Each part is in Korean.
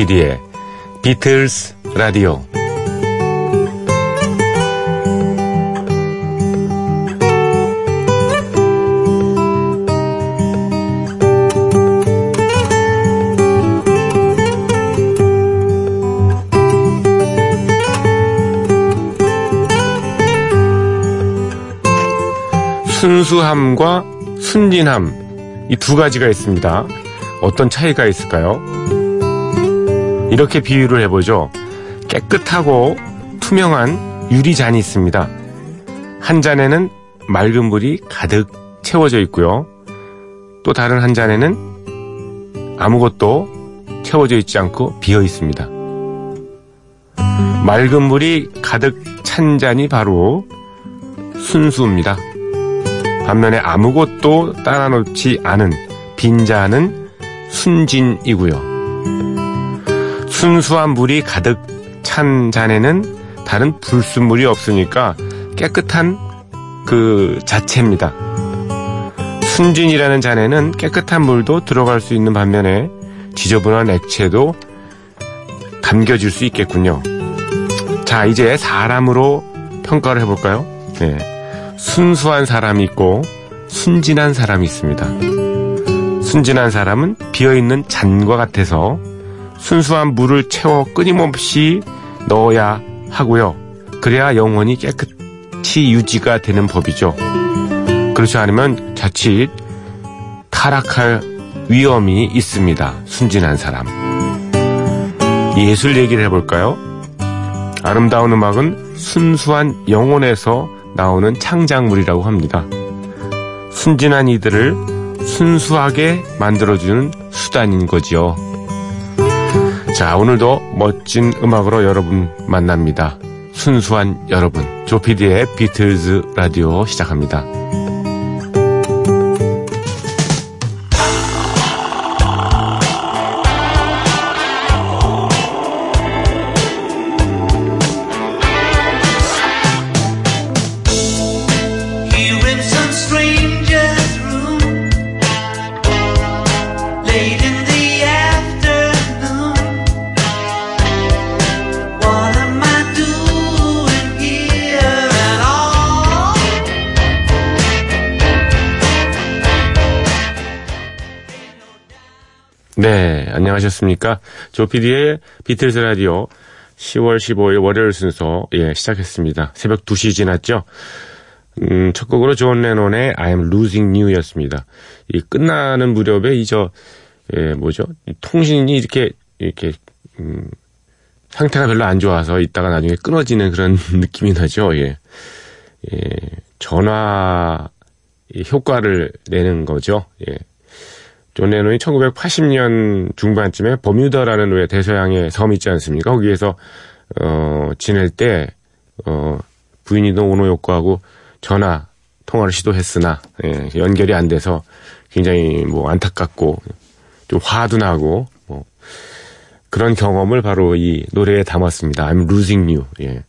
조피디의 비틀스 라디오 순수함과 순진함 이 두 가지가 있습니다. 어떤 차이가 있을까요? 이렇게 비유를 해보죠. 깨끗하고 투명한 유리잔이 있습니다. 한 잔에는 맑은 물이 가득 채워져 있고요. 또 다른 한 잔에는 아무것도 채워져 있지 않고 비어 있습니다. 맑은 물이 가득 찬 잔이 바로 순수입니다. 반면에 아무것도 따라놓지 않은 빈 잔은 순진이고요. 순수한 물이 가득 찬 잔에는 다른 불순물이 없으니까 깨끗한 그 자체입니다. 순진이라는 잔에는 깨끗한 물도 들어갈 수 있는 반면에 지저분한 액체도 담겨질 수 있겠군요. 자, 이제 사람으로 평가를 해볼까요? 네. 순수한 사람이 있고 순진한 사람이 있습니다. 순진한 사람은 비어있는 잔과 같아서 순수한 물을 채워 끊임없이 넣어야 하고요. 그래야 영원히 깨끗이 유지가 되는 법이죠. 그렇지 않으면 자칫 타락할 위험이 있습니다. 순진한 사람. 예술 얘기를 해볼까요? 아름다운 음악은 순수한 영혼에서 나오는 창작물이라고 합니다. 순진한 이들을 순수하게 만들어주는 수단인 거지요. 자, 오늘도 멋진 음악으로 여러분 만납니다. 순수한 여러분. 조피디의 비틀즈 라디오 시작합니다. 안녕하셨습니까? 조피디의 비틀즈 라디오 10월 15일 월요일 순서, 예, 시작했습니다. 새벽 2시 지났죠? 음, 첫 곡으로 존 레논의 I'm Losing You 였습니다. 이 끝나는 무렵에 이 저, 예, 뭐죠? 이 통신이 이렇게, 이렇게, 음, 상태가 별로 안 좋아서 이따가 나중에 끊어지는 그런 느낌이 나죠, 예. 예, 전화 이 효과를 내는 거죠, 예. 존 레논이 1980년 중반쯤에 버뮤다라는 왜 대서양의 섬 있지 않습니까? 거기에서 어 지낼 때 어, 부인이던 오노 요코하고 전화 통화를 시도했으나 예, 연결이 안 돼서 굉장히 뭐 안타깝고 좀 화도 나고 뭐 그런 경험을 바로 이 노래에 담았습니다. I'm losing you. 예.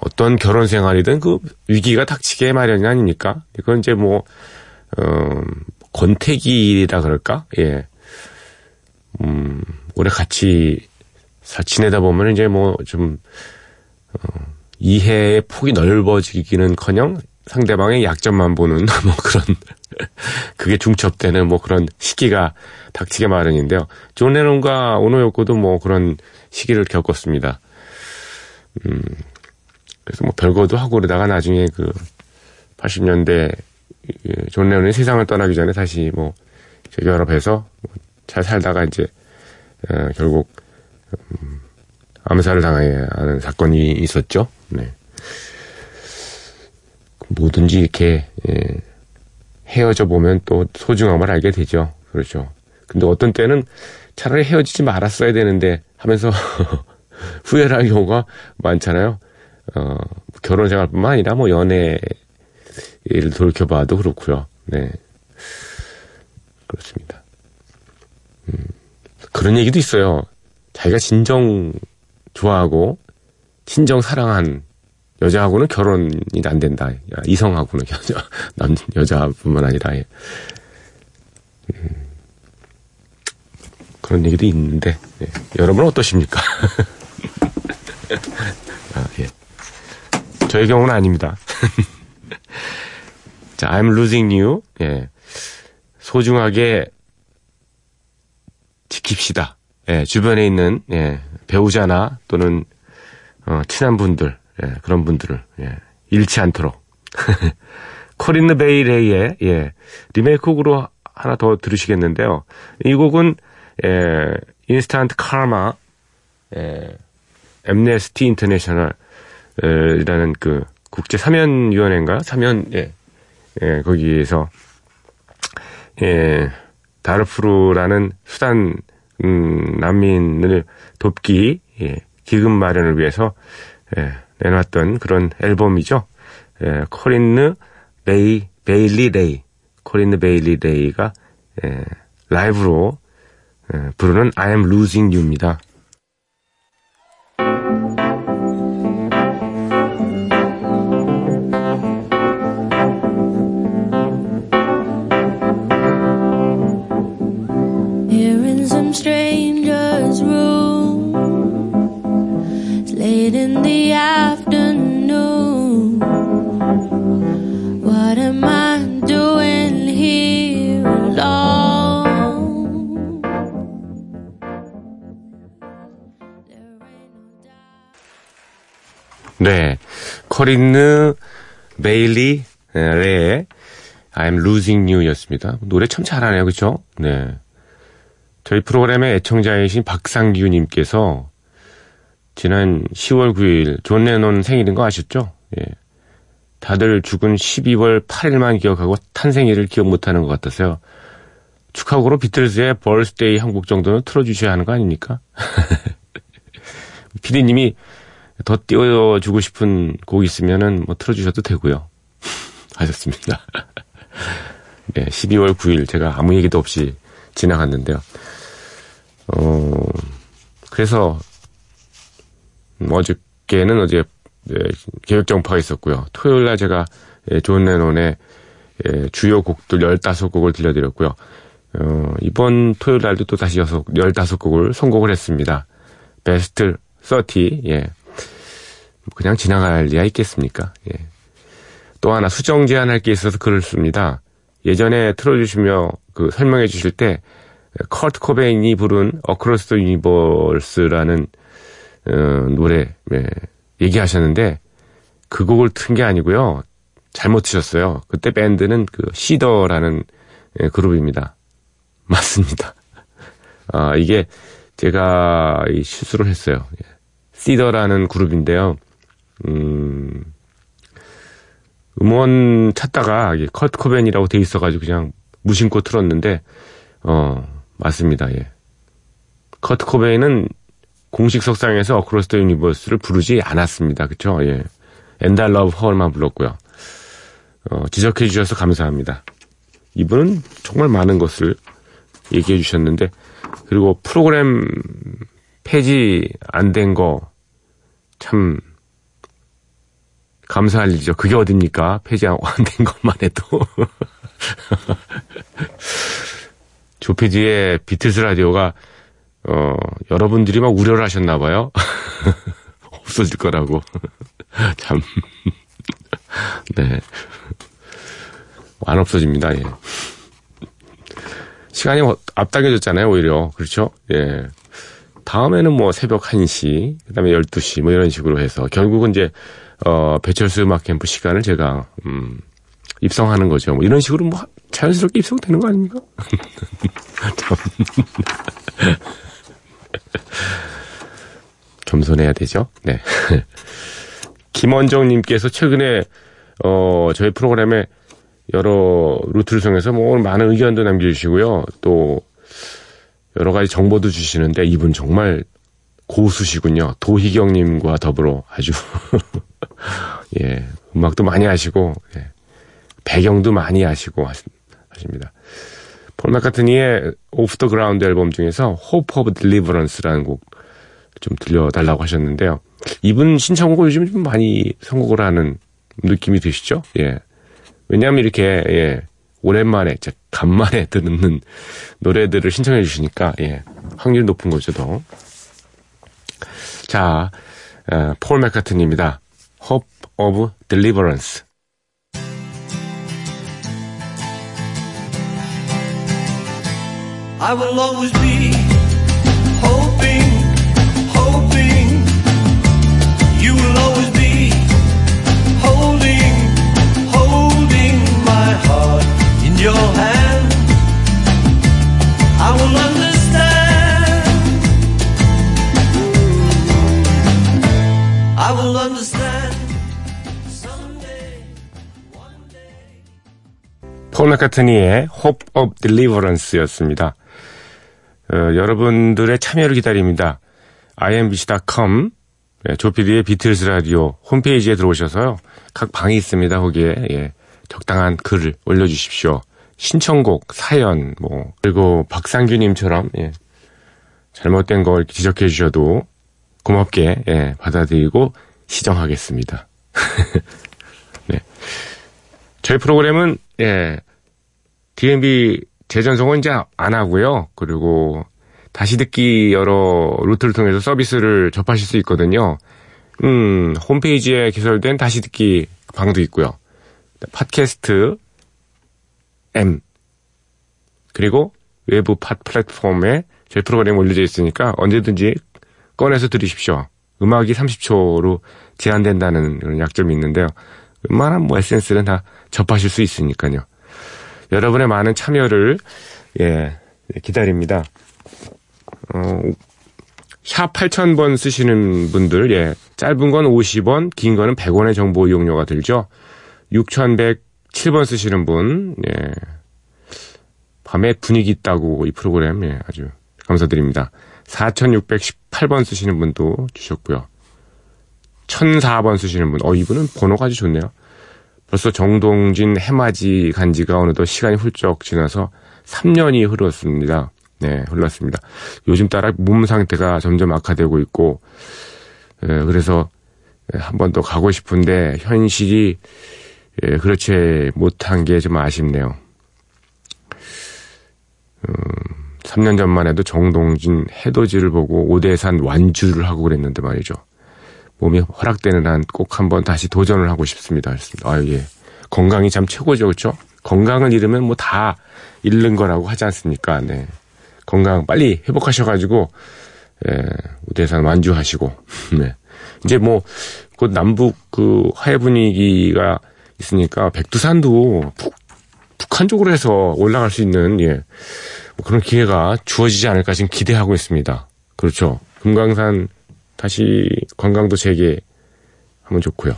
어떤 결혼 생활이든 그 위기가 닥치게 마련이 아닙니까? 이건 이제 뭐 어, 권태기라 그럴까? 예. 음, 오래 같이 사- 지내다 보면 이제 뭐 좀, 어, 이해의 폭이 넓어지기는 커녕 상대방의 약점만 보는 뭐 그런, 그게 중첩되는 뭐 그런 시기가 닥치게 마련인데요. 존 레논과 오노 요코도 뭐 그런 시기를 겪었습니다. 음, 그래서 뭐 별거도 하고 그러다가 나중에 그 80년대 예, 존 레논이 세상을 떠나기 전에 다시 뭐 재결합해서 뭐잘 살다가 이제 어, 결국 음, 암살을 당해야 하는 사건이 있었죠. 네. 뭐든지 이렇게 예, 헤어져 보면 또 소중함을 알게 되죠. 그렇죠. 근데 어떤 때는 차라리 헤어지지 말았어야 되는데 하면서 후회를 할 경우가 많잖아요. 어, 결혼 생활뿐만 아니라 뭐 연애 를 돌이켜봐도 그렇고요. 네. 그렇습니다. 음, 그런 얘기도 있어요. 자기가 진정 좋아하고 진정 사랑한 여자하고는 결혼이 안 된다. 야, 이성하고는 여자, 남 여자뿐만 아니라 예. 음, 그런 얘기도 있는데, 예. 여러분은 어떠십니까? 아, 예. 저의 경우는 아닙니다. 자, I'm losing you. 예. 소중하게 지킵시다. 예, 주변에 있는, 예, 배우자나 또는, 어, 친한 분들, 예, 그런 분들을, 예, 잃지 않도록. 코린느 베이레이의, 예, 리메이크 곡으로 하나 더 들으시겠는데요. 이 곡은, 예, Instant Karma, 예, Amnesty International, 이라는 그 국제 사면위원회인가요? 사면, 예, 예, 거기에서, 예, 다르푸르라는 수단, 음, 난민을 돕기, 예, 기금 마련을 위해서, 예, 내놨던 그런 앨범이죠. 예, 코린느 베이, 베일리 레이, 코린느 베일리 레이가, 예, 라이브로, 예, 부르는 I am losing you입니다. Corinne Bailey 예, Rae의 I'm losing you 였습니다. 노래 참 잘하네요. 그쵸? 네. 저희 프로그램의 애청자이신 박상규님께서 지난 10월 9일 존 레논 생일인 거 아셨죠? 예. 다들 죽은 12월 8일만 기억하고 탄생일을 기억 못하는 것 같아서요. 축하곡으로 비틀즈의 Birthday 한 곡 정도는 틀어주셔야 하는 거 아닙니까? 피디님이 더 띄워주고 싶은 곡 있으면은 뭐 틀어주셔도 되고요. 하셨습니다. 네, 12월 9일 제가 아무 얘기도 없이 지나갔는데요. 어, 그래서 음, 어저께는 어제 네, 계획 정파가 있었고요. 토요일 날 제가 예, 존 레논의 예, 주요 곡들 15곡을 들려드렸고요. 어, 이번 토요일 날도 또 다시 15곡을 선곡을 했습니다. 베스트 30, 예. 그냥 지나갈 리야 있겠습니까? 예. 또 하나 수정 제안할 게 있어서 씁니다. 예전에 틀어주시며 그 설명해 주실 때 커트 코베인이 부른 Across the Universe라는 어, 노래 예, 얘기하셨는데 그 곡을 튼 게 아니고요. 잘못 치셨어요. 그때 밴드는 그 Seether라는 예, 그룹입니다. 맞습니다. 아, 이게 제가 이 실수를 했어요. 예. 시더라는 그룹인데요. 음, 음원 찾다가 커트 코베인이라고 돼 있어가지고 그냥 무심코 틀었는데 어 맞습니다. 예. 커트 코베인은 공식 석상에서 Across the Universe를 부르지 않았습니다. 그쵸? 예. And I Love Her만 불렀고요. 어, 지적해 주셔서 감사합니다. 이분은 정말 많은 것을 얘기해 주셨는데 그리고 프로그램 폐지 안 된 거 참 감사할 일이죠. 그게 어딥니까? 폐지 안 된 것만 해도. 조피디의 비틀스 라디오가 어, 여러분들이 막 우려를 하셨나 봐요. 없어질 거라고. 참. 네. 안 없어집니다. 예. 시간이 어- 앞당겨졌잖아요, 오히려. 그렇죠? 예. 다음에는 뭐 새벽 1시, 그 다음에 12시, 뭐 이런 식으로 해서, 결국은 이제, 어, 배철수 음악 캠프 시간을 제가, 음, 입성하는 거죠. 뭐 이런 식으로 뭐 자연스럽게 입성되는 거 아닙니까? 참. 겸손해야 되죠. 네. 김원정님께서 최근에 어 저희 프로그램에 여러 루트를 통해서 뭐 오늘 많은 의견도 남겨주시고요. 또 여러 가지 정보도 주시는데 이분 정말 고수시군요. 도희경님과 더불어 아주 예 음악도 많이 하시고 예, 배경도 많이 하시고 하시- 하십니다. 폴 마카트니의 Off the Ground 앨범 중에서 Hope of Deliverance라는 곡 좀 들려달라고 하셨는데요. 이분 신청곡을 요즘 좀 많이 선곡을 하는 느낌이 드시죠? 예. 왜냐하면 이렇게 예, 오랜만에 진짜 간만에 듣는 노래들을 신청해 주시니까 예. 확률이 높은 거죠, 더. 자, 어, 폴 맥카튼입니다. Hope of Deliverance. I will always be hoping, hoping. You will always be holding, holding my heart in your hand. I will understand. 폴 맥카트니의 Hope of Deliverance였습니다. 어, 여러분들의 참여를 기다립니다. imbc.com 예, 조피디의 비틀스 라디오 홈페이지에 들어오셔서요. 각 방이 있습니다. 거기에 예, 적당한 글을 올려주십시오. 신청곡, 사연, 뭐 그리고 박상규님처럼 예, 잘못된 걸 지적해 주셔도 고맙게 예, 받아들이고 시정하겠습니다. 네. 저희 프로그램은 예, DMB 재전송은 이제 안 하고요. 그리고 다시 듣기 여러 루트를 통해서 서비스를 접하실 수 있거든요. 음, 홈페이지에 개설된 다시 듣기 방도 있고요. 팟캐스트 M 그리고 외부 팟 플랫폼에 저희 프로그램 올려져 있으니까 언제든지 꺼내서 들으십시오. 음악이 30초로 제한된다는 그런 약점이 있는데요. 웬만한 뭐 에센스는 다 접하실 수 있으니까요. 여러분의 많은 참여를 예 기다립니다. 어, 샵 8000번 쓰시는 분들 예 짧은 건 50원, 긴 거는 100원의 정보 이용료가 들죠. 6107번 쓰시는 분 예. 밤에 분위기 있다고 이 프로그램 예 아주 감사드립니다. 4618번 쓰시는 분도 주셨고요. 1004번 쓰시는 분, 어, 이분은 번호가 아주 좋네요. 벌써 정동진 해맞이 간 지가 어느덧 시간이 훌쩍 지나서 3년이 흘렀습니다. 네, 흘렀습니다. 요즘 따라 몸 상태가 점점 악화되고 있고, 예, 그래서 한 번 더 가고 싶은데 현실이 예, 그렇지 못한 게 좀 아쉽네요. 음, 3년 전만 해도 정동진 해돋이를 보고 오대산 완주를 하고 그랬는데 말이죠. 몸이 허락되는 한 꼭 한번 다시 도전을 하고 싶습니다. 아, 예. 건강이 참 최고죠. 그렇죠? 건강을 잃으면 뭐 다 잃는 거라고 하지 않습니까? 네. 건강 빨리 회복하셔 가지고, 예, 우대산 완주하시고, 네. 이제 뭐, 곧 남북 그 화해 분위기가 있으니까 백두산도 북, 북한 쪽으로 해서 올라갈 수 있는, 예, 뭐 그런 기회가 주어지지 않을까 지금 기대하고 있습니다. 그렇죠. 금강산 다시 관광도 재개하면 좋고요.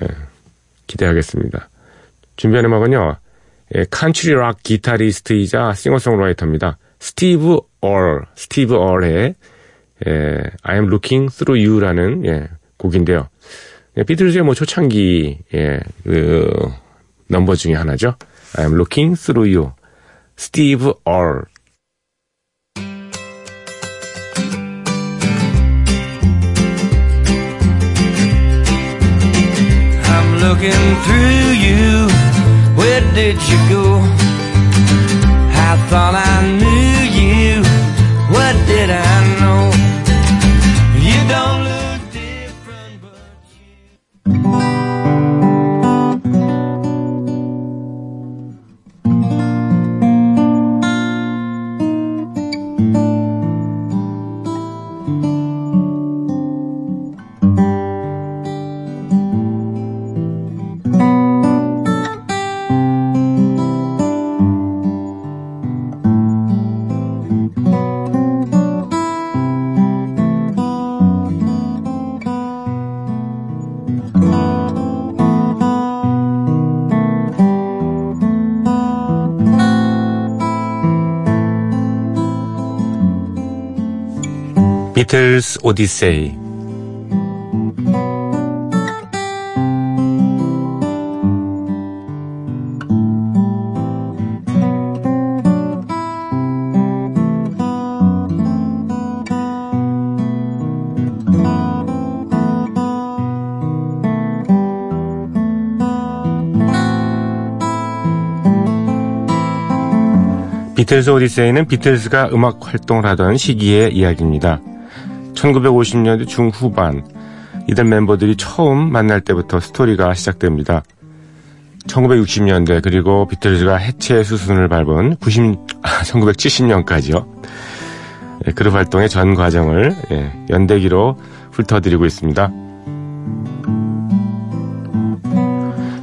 예, 기대하겠습니다. 준비한 음악은요. 예, 칸츄리 락 기타리스트이자 싱어송라이터입니다. 스티브 얼, 스티브 얼의 예, I am looking through you라는 예, 곡인데요. 예, 비틀즈의 뭐 초창기 예, 그 넘버 중에 하나죠. I am looking through you. 스티브 얼. Looking through you. Where did you go? I thought I knew 비틀스 오디세이 비틀스 오디세이는 비틀스가 음악 활동을 하던 시기의 이야기입니다. 1950년대 중후반 이들 멤버들이 처음 만날 때부터 스토리가 시작됩니다. 1960년대 그리고 비틀즈가 해체 수순을 밟은 90, 1970년까지요. 예, 그룹 활동의 전 과정을 예, 연대기로 훑어드리고 있습니다.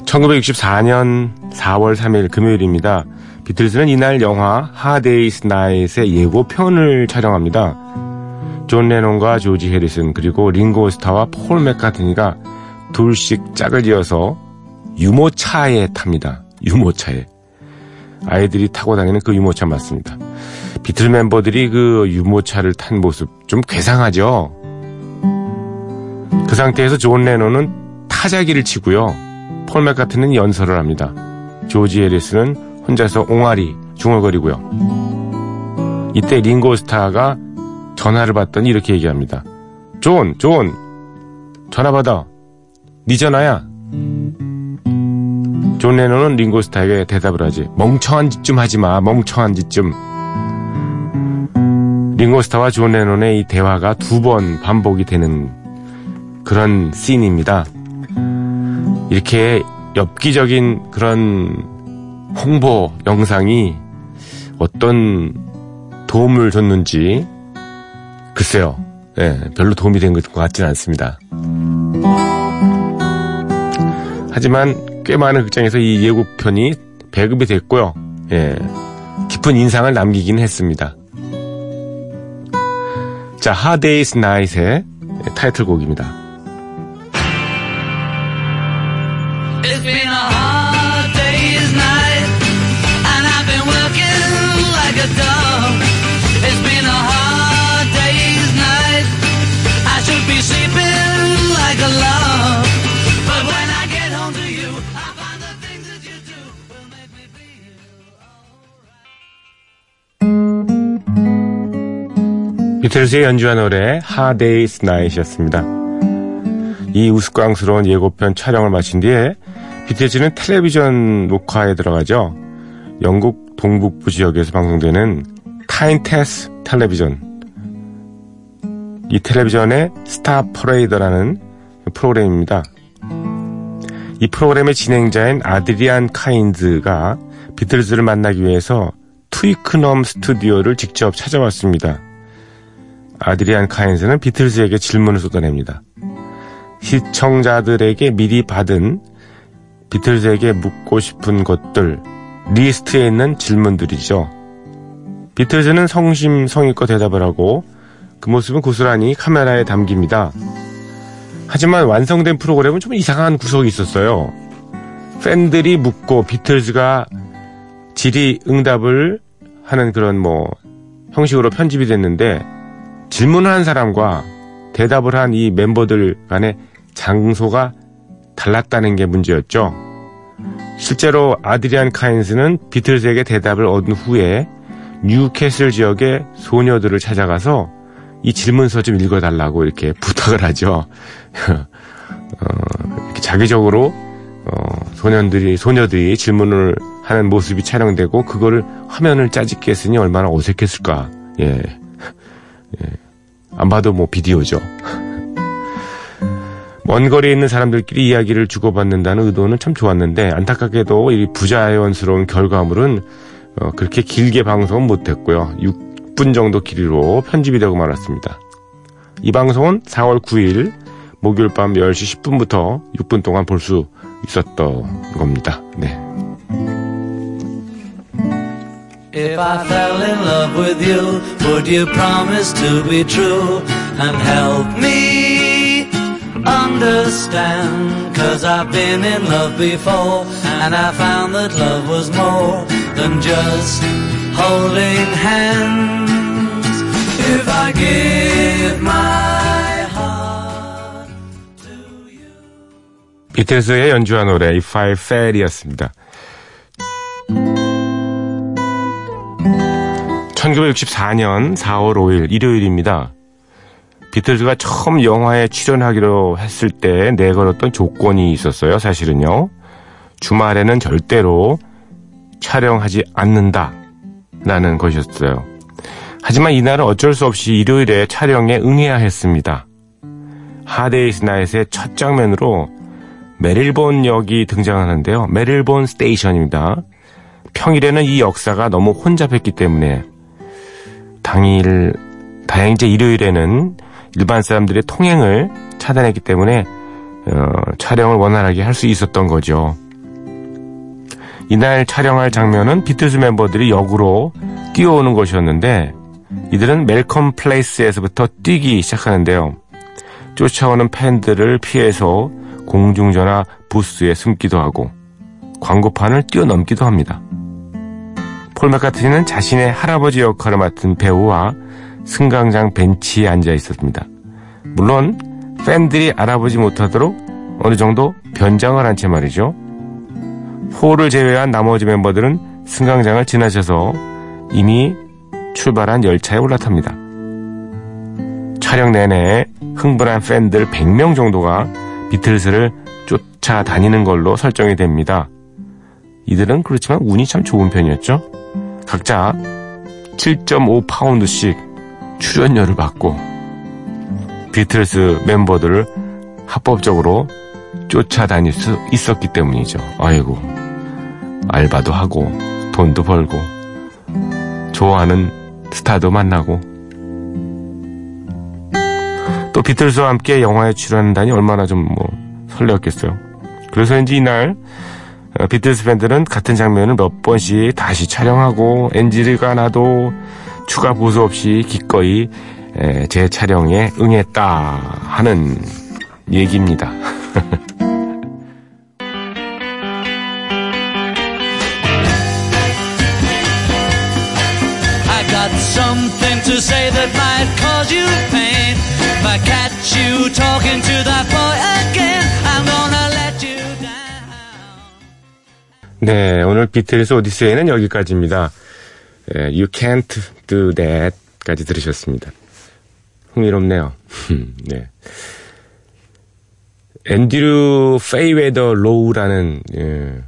1964년 4월 3일 금요일입니다. 비틀즈는 이날 영화 Hard Day's Night의 예고편을 촬영합니다. 존 레논과 조지 해리슨 그리고 링고 스타와 폴 맥카트니가 둘씩 짝을 지어서 유모차에 탑니다. 유모차에. 아이들이 타고 다니는 그 유모차 맞습니다. 비틀 멤버들이 그 유모차를 탄 모습 좀 괴상하죠? 그 상태에서 존 레논은 타자기를 치고요. 폴 맥카트니는 연설을 합니다. 조지 해리슨은 혼자서 옹알이 중얼거리고요. 이때 링고 스타가 전화를 받더니 이렇게 얘기합니다. 존, 존, 전화 받아. 네 전화야. 존 레논은 링고 스타에게 대답을 하지. 멍청한 짓 좀 하지 마. 멍청한 짓 좀. 링고 스타와 존 레논의 이 대화가 두 번 반복이 되는 그런 씬입니다. 이렇게 엽기적인 그런 홍보 영상이 어떤 도움을 줬는지 글쎄요. 예, 별로 도움이 된 것 같지는 않습니다. 하지만 꽤 많은 극장에서 이 예고편이 배급이 됐고요. 예, 깊은 인상을 남기긴 했습니다. 자, 하데이스 나잇의 타이틀곡입니다. 비틀즈의 연주한 노래 Hard Day's Night이었습니다. 이 우스꽝스러운 예고편 촬영을 마친 뒤에 비틀즈는 텔레비전 녹화에 들어가죠. 영국 동북부 지역에서 방송되는 타인티스 텔레비전. 이 텔레비전의 Star Parade라는 프로그램입니다. 이 프로그램의 진행자인 아드리안 카인즈가 비틀즈를 만나기 위해서 트위크넘 스튜디오를 직접 찾아왔습니다. 아드리안 카인즈는 비틀즈에게 질문을 쏟아냅니다. 시청자들에게 미리 받은 비틀즈에게 묻고 싶은 것들 리스트에 있는 질문들이죠. 비틀즈는 성심성의껏 대답을 하고 그 모습은 고스란히 카메라에 담깁니다. 하지만 완성된 프로그램은 좀 이상한 구석이 있었어요. 팬들이 묻고 비틀즈가 질의 응답을 하는 그런 뭐 형식으로 편집이 됐는데 질문을 한 사람과 대답을 한 이 멤버들 간의 장소가 달랐다는 게 문제였죠. 실제로 아드리안 카인스는 비틀즈에게 대답을 얻은 후에 뉴캐슬 지역의 소녀들을 찾아가서 이 질문서 좀 읽어달라고 이렇게 부탁을 하죠. 어, 이렇게 자기적으로 어, 소년들이 소녀들이 질문을 하는 모습이 촬영되고 그거를 화면을 짜집게 했으니 얼마나 어색했을까. 예. 예. 안 봐도 뭐 비디오죠. 먼 거리에 있는 사람들끼리 이야기를 주고받는다는 의도는 참 좋았는데 안타깝게도 이 부자연스러운 결과물은 어, 그렇게 길게 방송은 못했고요. 6분 정도 길이로 편집이 되고 말았습니다. 이 방송은 4월 9일 목요일 밤 10시 10분부터 6분 동안 볼 수 있었던 겁니다. 네. If I fell in love with you, would you promise to be true and help me understand? Cause I've been in love before and I found that love was more than just holding hands. If I give my heart to you. 비틀스의 연주한 노래 If I Fail이었습니다. 1964년 4월 5일 일요일입니다. 비틀즈가 처음 영화에 출연하기로 했을 때 내걸었던 조건이 있었어요. 사실은요. 주말에는 절대로 촬영하지 않는다. 라는 것이었어요. 하지만 이날은 어쩔 수 없이 일요일에 촬영에 응해야 했습니다. 하데이스 나잇의 첫 장면으로 메릴본 역이 등장하는데요. 메릴본 스테이션입니다. 평일에는 이 역사가 너무 혼잡했기 때문에 당일 다행히 이제 일요일에는 일반 사람들의 통행을 차단했기 때문에 어, 촬영을 원활하게 할 수 있었던 거죠. 이날 촬영할 장면은 비틀즈 멤버들이 역으로 뛰어오는 것이었는데 이들은 멜컴 플레이스에서부터 뛰기 시작하는데요. 쫓아오는 팬들을 피해서 공중전화 부스에 숨기도 하고 광고판을 뛰어넘기도 합니다. 폴 맥카트니는 자신의 할아버지 역할을 맡은 배우와 승강장 벤치에 앉아 있었습니다. 물론 팬들이 알아보지 못하도록 어느 정도 변장을 한 채 말이죠. 폴을 제외한 나머지 멤버들은 승강장을 지나쳐서 이미 출발한 열차에 올라탑니다. 촬영 내내 흥분한 팬들 100명 정도가 비틀스를 쫓아다니는 걸로 설정이 됩니다. 이들은 그렇지만 운이 참 좋은 편이었죠. 각자 7.5파운드씩 출연료를 받고 비틀스 멤버들을 합법적으로 쫓아다닐 수 있었기 때문이죠. 아이고, 알바도 하고, 돈도 벌고, 좋아하는 스타도 만나고, 또 비틀스와 함께 영화에 출연한다니 얼마나 좀 뭐 설레었겠어요. 그래서인지 이날 어, 비틀스 밴드는 같은 장면을 몇 번씩 다시 촬영하고 NG가 나도 추가 보수 없이 기꺼이 에, 재촬영에 응했다 하는 얘기입니다. 네, 오늘 비틀스 오디세이는 여기까지입니다. 예, You can't do that까지 들으셨습니다. 흥미롭네요. 네. 앤드류 페어웨더 로우라는 예,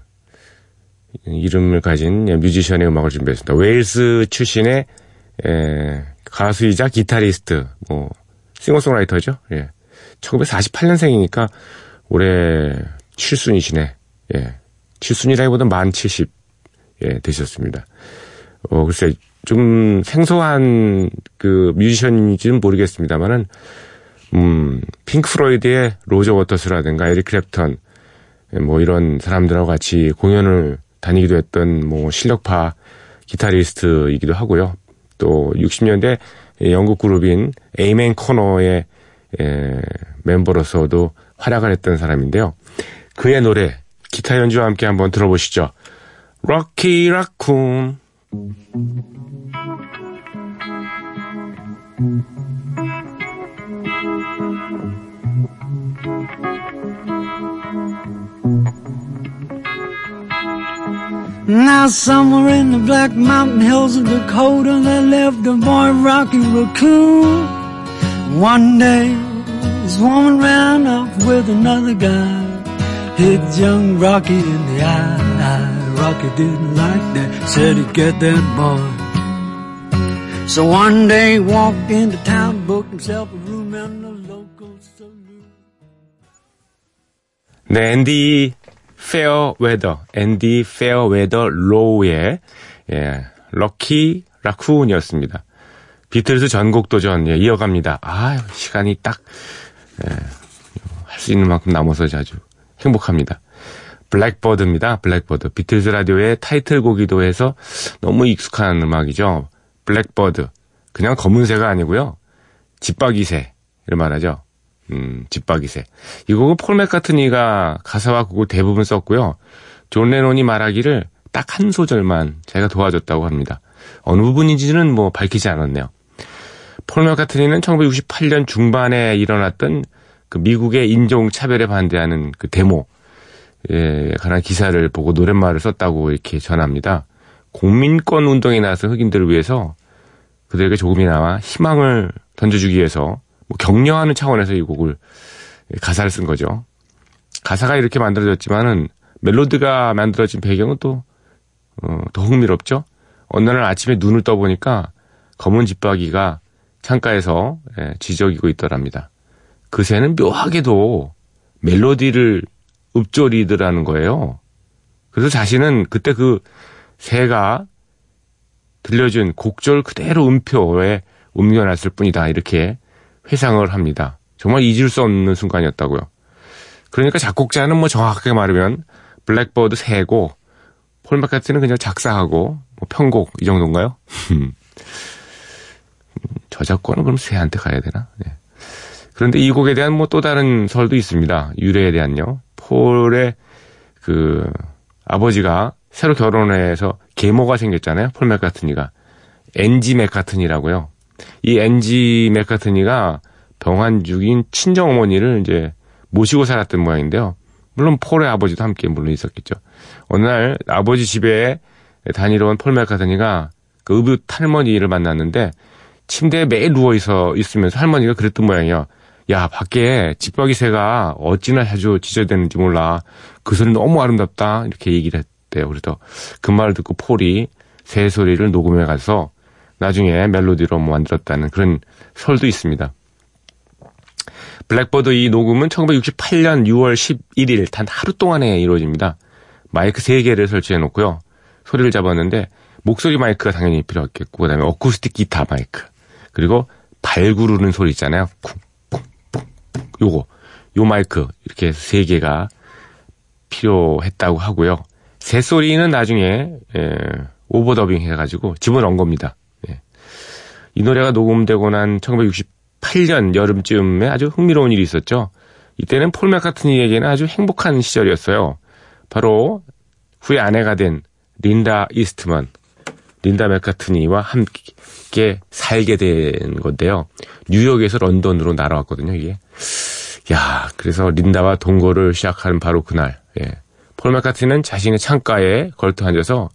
이름을 가진 예, 뮤지션의 음악을 준비했습니다. 웨일스 출신의 예, 가수이자 기타리스트, 뭐 싱어송라이터죠. 예. 1948년생이니까 올해 7순이시네. 예. 7순이라기보다 만 70, 예, 되셨습니다. 어, 글쎄, 좀 생소한 그 뮤지션인지는 모르겠습니다만은, 음, 핑크 플로이드의 로저 워터스라든가 에릭 클랩턴, 예, 뭐 이런 사람들하고 같이 공연을 다니기도 했던 뭐 실력파 기타리스트이기도 하고요. 또 60년대 영국 그룹인 에이맨 코너의 예, 멤버로서도 활약을 했던 사람인데요. 그의 노래 기타 연주와 함께 한번 들어보시죠. 럭키 라쿤 Now somewhere in the black mountain hills of Dakota there lived a boy Rocky Raccoon. One day this woman ran off with another guy. Hit young Rocky in the eye. Rocky didn't like that, said he'd get that boy. So one day he walked into town, booked himself a room in the local saloon. 네, 앤디 페어웨더, 앤디 페어웨더 로우의 예, Rocky Raccoon이었습니다. 비틀즈 전곡 도전 예, 이어갑니다. 아, 시간이 딱할수 있는 만큼 남아서 아주 행복합니다. Blackbird입니다. Blackbird. 비틀즈 라디오의 타이틀곡이기도 해서 너무 익숙한 음악이죠. Blackbird. 그냥 검은새가 아니고요. 지빠귀새를 말하죠. 음, 지빠귀새. 이 곡은 폴 맥카트니가 가사와 곡을 대부분 썼고요. 존 레논이 말하기를 딱 한 소절만 자기가 도와줬다고 합니다. 어느 부분인지는 뭐 밝히지 않았네요. 폴 맥카트니는 1968년 중반에 일어났던 그 미국의 인종 차별에 반대하는 그 데모, 에 관한 기사를 보고 노랫말을 썼다고 이렇게 전합니다. 공민권 운동에 나선 흑인들을 위해서 그들에게 조금이나마 희망을 던져주기 위해서 뭐 격려하는 차원에서 이 곡을 가사를 쓴 거죠. 가사가 이렇게 만들어졌지만은 멜로디가 만들어진 배경은 또, 어, 더 흥미롭죠? 어느 날 아침에 눈을 떠보니까 검은 집박이가 창가에서 예, 지저귀고 있더랍니다. 그 새는 묘하게도 멜로디를 읊조리더라는 거예요. 그래서 자신은 그때 그 새가 들려준 곡절 그대로 음표에 옮겨놨을 뿐이다. 이렇게 회상을 합니다. 정말 잊을 수 없는 순간이었다고요. 그러니까 작곡자는 뭐 정확하게 말하면 블랙버드 새고 폴 마카트는 그냥 작사하고 뭐 편곡 이 정도인가요? 저작권은 그럼 새한테 가야 되나? 네. 그런데 이 곡에 대한 뭐 또 다른 설도 있습니다. 유래에 대한요. 폴의 그 아버지가 새로 결혼해서 계모가 생겼잖아요. 폴 맥카트니가. 엔지 맥카트니라고요. 이 엔지 맥카트니가 병환 중인 친정 어머니를 이제 모시고 살았던 모양인데요. 물론 폴의 아버지도 함께 물론 있었겠죠. 어느 날 아버지 집에 다니러 온 폴 맥카트니가 그 의붓 할머니를 만났는데 침대에 매일 누워 있어 있으면서 할머니가 그랬던 모양이에요. 야 밖에 집박이 새가 어찌나 자주 지저대는지 몰라. 그 소리 너무 아름답다 이렇게 얘기를 했대요. 그래서 그 말을 듣고 폴이 새 소리를 녹음해 가서 나중에 멜로디로 뭐 만들었다는 그런 설도 있습니다. 블랙버드 이 녹음은 1968년 6월 11일 단 하루 동안에 이루어집니다. 마이크 3개를 설치해 놓고요. 소리를 잡았는데 목소리 마이크가 당연히 필요했겠고 그다음에 어쿠스틱 기타 마이크 그리고 발 구르는 소리 있잖아요. 쿵쿵쿵쿵 요거 요 마이크 이렇게 세 개가 필요했다고 하고요. 새 소리는 나중에 예, 오버더빙 해가지고 집어넣은 겁니다. 예. 이 노래가 녹음되고 난 1968년 여름쯤에 아주 흥미로운 일이 있었죠. 이때는 폴 맥카트니에게는 아주 행복한 시절이었어요. 바로 후에 아내가 된 린다 이스트먼, 린다 맥카트니와 함께 살게 된 건데요. 뉴욕에서 런던으로 날아왔거든요, 이게. 야, 그래서 린다와 동거를 시작하는 바로 그날, 예. 폴 맥카트니는 자신의 창가에 걸터 앉아서,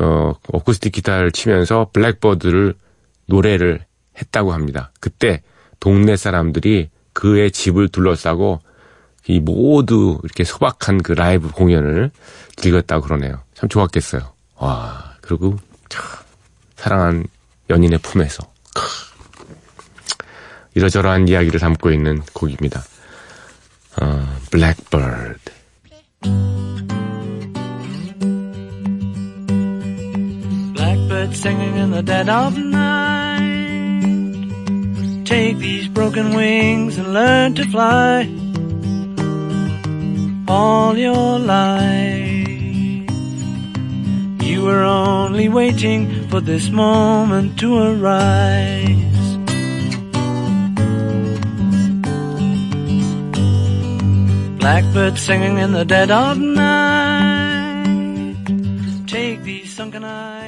어, 어쿠스틱 기타를 치면서 블랙버드를 노래를 했다고 합니다. 그때 동네 사람들이 그의 집을 둘러싸고 이 모두 이렇게 소박한 그 라이브 공연을 즐겼다고 그러네요. 참 좋았겠어요. 와, 그리고 참 사랑한 연인의 품에서 크, 이러저러한 이야기를 담고 있는 곡입니다. 어, Blackbird. You were only waiting for this moment to arise. Blackbird singing in the dead of night. Take these sunken eyes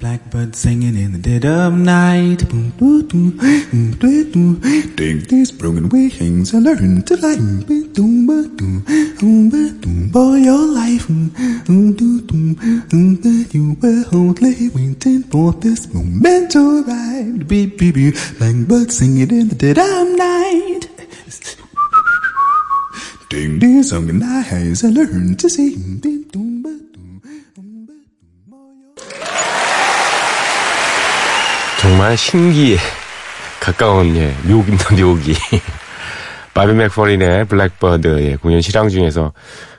Blackbird singing in the dead of night. Boom, boom, boom, boom, boom, boom. Take these broken wings and learn to fly. Boom, boom, boom, boom, boom, For your life, boom, boom, boom, boom, boom. you were only waiting for this moment to arrive. Beep, beep, beep. Blackbird singing in the dead of night. These sunken eyes and learn to see. Boom, boom, boom, boom, boom, 정말 신기에 가까운 예, 묘기입니다, 묘기. 바비 맥퍼린의 Blackbird의 공연 실황 중에서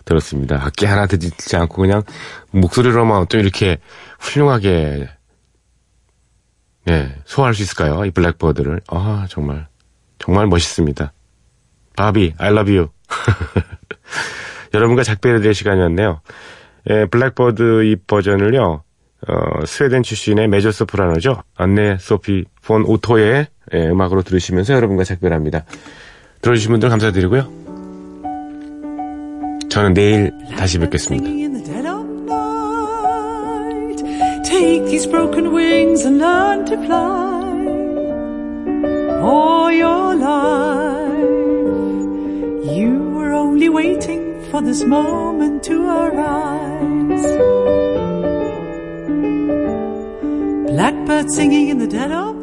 들었습니다. 악기 하나 듣지 않고 그냥 목소리로만 또 이렇게 훌륭하게 네, 소화할 수 있을까요? 이 Blackbird를. 아, 정말 정말 멋있습니다. 바비, I love you. 여러분과 될 시간이었네요. 예, Blackbird 이 버전을요, 어, 스웨덴 출신의 메저 소프라노죠. 안네 소피 폰 오토의 예, 음악으로 들으시면서 여러분과 작별합니다. 들어주신 분들 감사드리고요. 저는 내일 다시 뵙겠습니다. Take these broken wings and learn to fly. All your life, you were only waiting for this moment to arise. Blackbird singing in the dead of